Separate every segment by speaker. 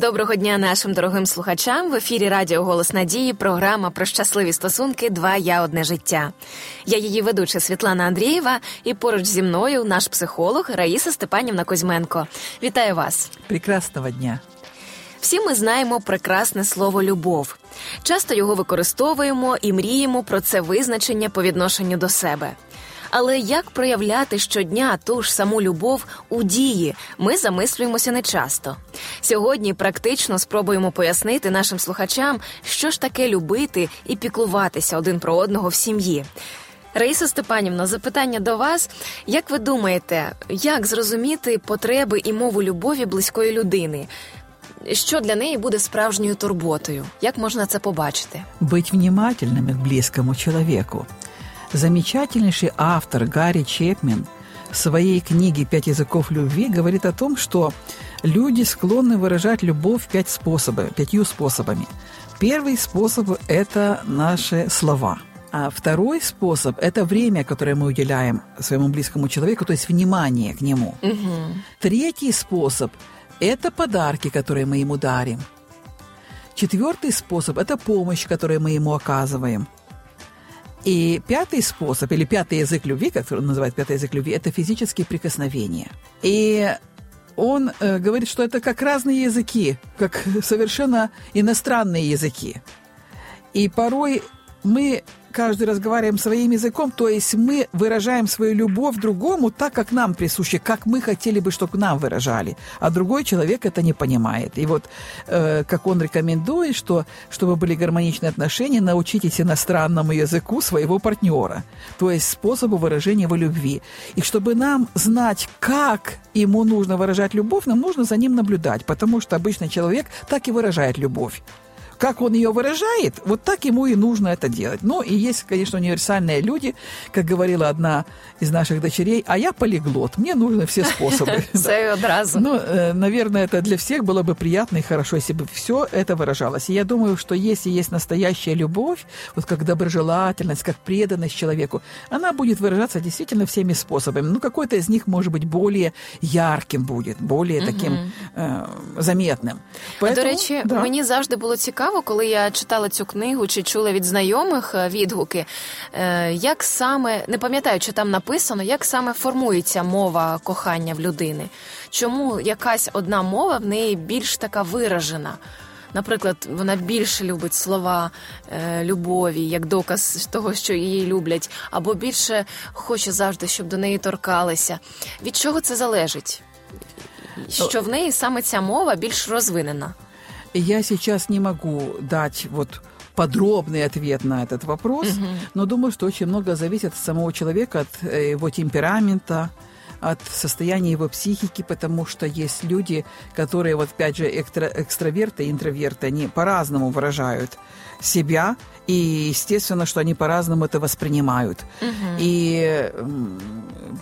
Speaker 1: Доброго дня нашим дорогим слухачам. В ефірі Радіо Голос Надії. Програма про щасливі стосунки. Два я одне життя. Я її ведуча Світлана Андрієва, і поруч зі мною наш психолог Раїса Степанівна Козьменко. Вітаю вас!
Speaker 2: Прекрасного дня!
Speaker 1: Всі ми знаємо прекрасне слово любов. Часто його використовуємо і мріємо про це визначення по відношенню до себе. Але як проявляти щодня ту ж саму любов у дії, ми замислюємося нечасто. Сьогодні практично спробуємо пояснити нашим слухачам, що ж таке любити і піклуватися один про одного в сім'ї. Раїса Степанівна, запитання до вас. Як ви думаєте, як зрозуміти потреби і мову любові близької людини? Що для неї буде справжньою турботою? Як можна це побачити?
Speaker 2: Быть внимательными к близкому человеку. Замечательнейший автор Гарри Чепмен в своей книге «Пять языков любви» говорит о том, что люди склонны выражать любовь пять способов, пятью способами. Первый способ – это наши слова – а второй способ – это время, которое мы уделяем своему близкому человеку, то есть внимание к нему.
Speaker 1: Угу.
Speaker 2: Третий способ – это подарки, которые мы ему дарим. Четвертый способ – это помощь, которую мы ему оказываем. И пятый способ, или пятый язык любви, который называют пятый язык любви, это физические прикосновения. И он э, говорит, что это как разные языки, как совершенно иностранные языки. И порой мы каждый разговариваем своим языком, то есть мы выражаем свою любовь другому так, как нам присуще, как мы хотели бы, чтобы нам выражали, а другой человек это не понимает. И вот, э, как он рекомендует, что чтобы были гармоничные отношения, научитесь иностранному языку своего партнера, то есть способу выражения его любви. И чтобы нам знать, как ему нужно выражать любовь, нам нужно за ним наблюдать, потому что обычный человек так и выражает любовь как он ее выражает, вот так ему и нужно это делать. Ну, и есть, конечно, универсальные люди, как говорила одна из наших дочерей, а я полиглот, мне нужны все способы.
Speaker 1: Все одразу.
Speaker 2: Ну, э, наверное, это для всех было бы приятно и хорошо, если бы все это выражалось. И я думаю, что если есть настоящая любовь, вот как доброжелательность, как преданность человеку, она будет выражаться действительно всеми способами. Ну, какой-то из них, может быть, более ярким будет, более таким э, заметным.
Speaker 1: Поэтому, До речі, да. мені завжди було цікаво, цікаво, коли я читала цю книгу чи чула від знайомих е, відгуки, е, як саме не пам'ятаю, чи там написано, як саме формується мова кохання в людини. Чому якась одна мова в неї більш така виражена? Наприклад, вона більше любить слова е, любові, як доказ того, що її люблять, або більше хоче завжди, щоб до неї торкалися. Від чого це залежить? Що в неї саме ця мова більш розвинена?
Speaker 2: Я сейчас не могу дать вот подробный ответ на этот вопрос, угу. но думаю, что очень много зависит от самого человека, от э, его темперамента, от состояния его психики, потому что есть люди, которые, вот опять же, экстра, экстраверты и интроверты, они по-разному выражают себя, и естественно, что они по-разному это воспринимают. Угу. И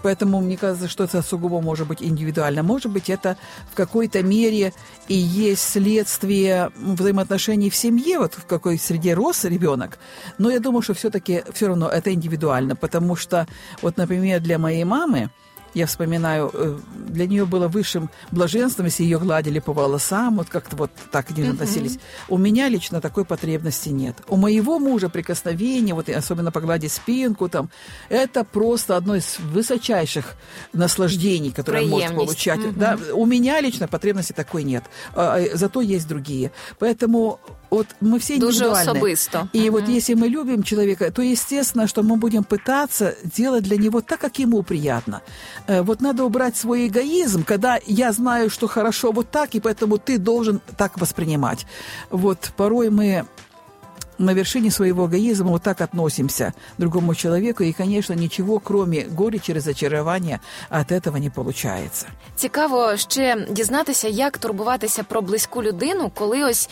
Speaker 2: поэтому мне кажется, что это сугубо может быть индивидуально. Может быть, это в какой-то мере и есть следствие взаимоотношений в семье, вот в какой среде рос ребенок. Но я думаю, что все-таки все равно это индивидуально, потому что, вот, например, для моей мамы, я вспоминаю, э, для нее было высшим блаженством, если ее гладили по волосам, вот как-то вот так к ней относились. Uh-huh. У меня лично такой потребности нет. У моего мужа прикосновение, вот особенно погладить спинку, там, это просто одно из высочайших наслаждений, которые он может получать. Uh-huh. Да, у меня лично потребности такой нет. А, а, зато есть другие. Поэтому вот мы все индивидуальны.
Speaker 1: Дуже особисто.
Speaker 2: И uh-huh. вот если мы любим человека, то естественно, что мы будем пытаться делать для него так, как ему приятно. Э, вот надо убрать свой эгоизм, когда я знаю, что хорошо вот так, и поэтому ты должен так воспринимать. Вот порой мы на вершине своего эгоизма вот так относимся другому человеку, и, конечно, ничего, кроме горечи, разочарования, от этого не получается.
Speaker 1: Цікаво ще дізнатися, як турбуватися про близьку людину, коли ось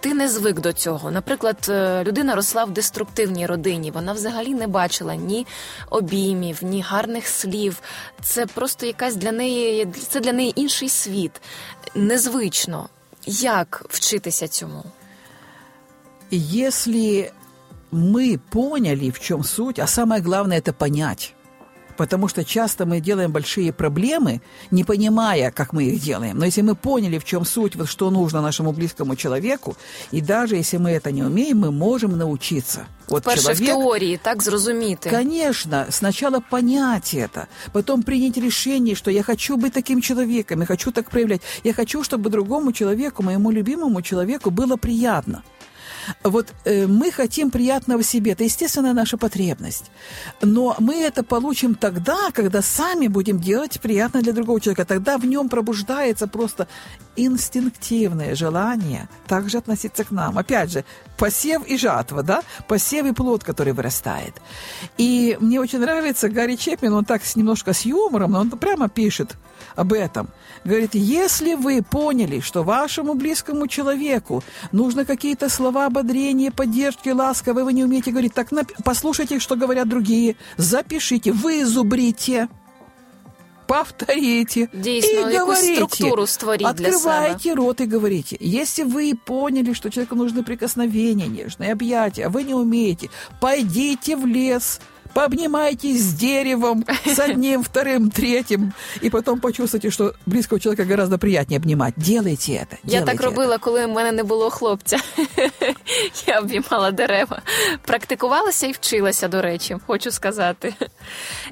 Speaker 1: ти не звик до цього. Наприклад, е, людина росла в деструктивній родині, вона взагалі не бачила ні обіймів, ні гарних слів. Це просто якась для неї, це для неї інший світ. Незвично. Як вчитися цьому?
Speaker 2: Если мы поняли, в чем суть, а самое главное это понять, Потому что часто мы делаем большие проблемы, не понимая, как мы их делаем. Но если мы поняли, в чем суть, вот что нужно нашему близкому человеку, и даже если мы это не умеем, мы можем научиться.
Speaker 1: Вот Перше человек, в теории, так зрозуміти.
Speaker 2: Конечно, сначала понять это, потом принять решение, что я хочу быть таким человеком, я хочу так проявлять. Я хочу, чтобы другому человеку, моему любимому человеку было приятно. Вот э, мы хотим приятного себе, это естественная наша потребность. Но мы это получим тогда, когда сами будем делать приятно для другого человека. Тогда в нем пробуждается просто инстинктивное желание также относиться к нам. Опять же, посев и жатва, да? Посев и плод, который вырастает. И мне очень нравится Гарри Чепмин, он так немножко с юмором, но он прямо пишет об этом. Говорит, если вы поняли, что вашему близкому человеку нужно какие-то слова ободрения, поддержки, ласковые, вы не умеете говорить, так послушайте, что говорят другие, запишите, вызубрите повторите
Speaker 1: Дійсно,
Speaker 2: и говорите.
Speaker 1: структуру створіть
Speaker 2: Открывайте
Speaker 1: для
Speaker 2: рот и говорите. Если вы поняли, что человеку нужны прикосновения нежные, объятия, а вы не умеете, пойдите в лес, пообнимайтесь с деревом, с одним, вторым, третьим, и потом почувствуйте, что близкого человека гораздо приятнее обнимать. Делайте это.
Speaker 1: Я так робила, коли в мене не було хлопця. Я обіймала дерева. Практикувалася і вчилася, до речі, хочу сказати.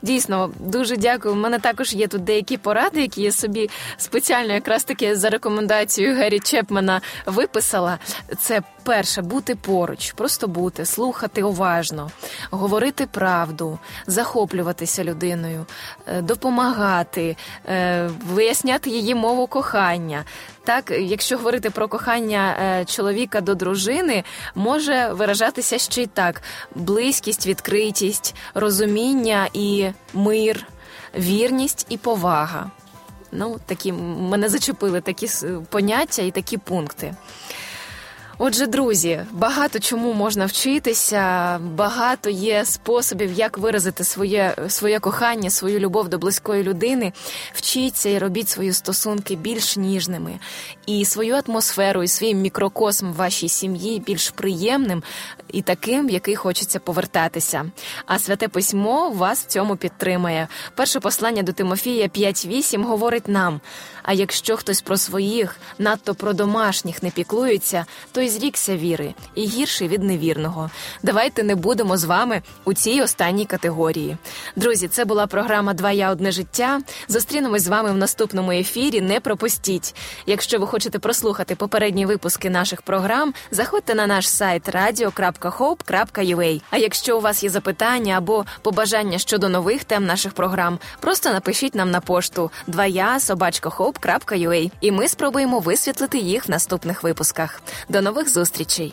Speaker 1: Дійсно, дуже дякую. У мене також є тут деякі поради, які я собі спеціально якраз таки за рекомендацією Гері Чепмена виписала. Це перше бути поруч, просто бути, слухати уважно, говорити правду, захоплюватися людиною, е, допомагати, е, виясняти її мову кохання. Так, якщо говорити про кохання е, чоловіка до дружини, може виражатися ще й так: близькість, відкритість, розуміння і мир, вірність і повага. Ну, такі мене зачепили такі поняття і такі пункти. Отже, друзі, багато чому можна вчитися, багато є способів, як виразити своє своє кохання, свою любов до близької людини. Вчіться і робіть свої стосунки більш ніжними, і свою атмосферу, і свій мікрокосм в вашій сім'ї більш приємним і таким, який хочеться повертатися. А святе письмо вас в цьому підтримає. Перше послання до Тимофія 5.8 говорить нам: а якщо хтось про своїх, надто про домашніх не піклується, то й зрікся віри і гірший від невірного. Давайте не будемо з вами у цій останній категорії. Друзі, це була програма Два я одне життя. Зустрінемось з вами в наступному ефірі. Не пропустіть. Якщо ви хочете прослухати попередні випуски наших програм, заходьте на наш сайт radio.hope.ua. А якщо у вас є запитання або побажання щодо нових тем наших програм, просто напишіть нам на пошту 2я і ми спробуємо висвітлити їх в наступних випусках. До нових нових зустрічей.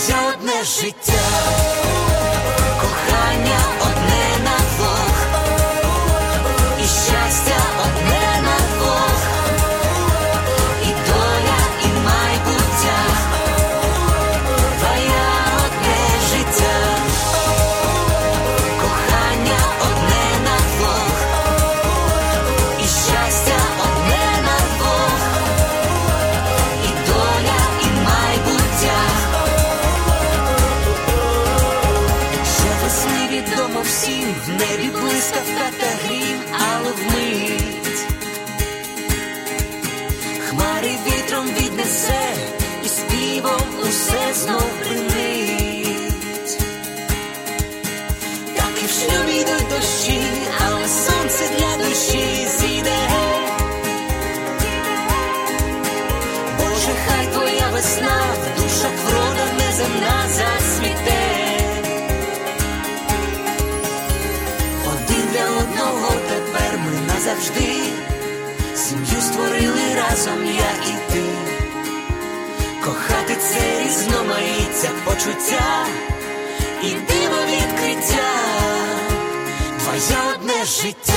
Speaker 3: твоє одне життя, небі блискавка та грім, але вмить. Хмари вітром віднесе, і співом усе знов примить. Так і в шлюбі йдуть дощі, але сонце для душі зійде. Боже, хай твоя весна ми назавжди. Сім'ю створили разом я і ти. Кохати це різноманіття почуття і диво відкриття. Твоє одне життя.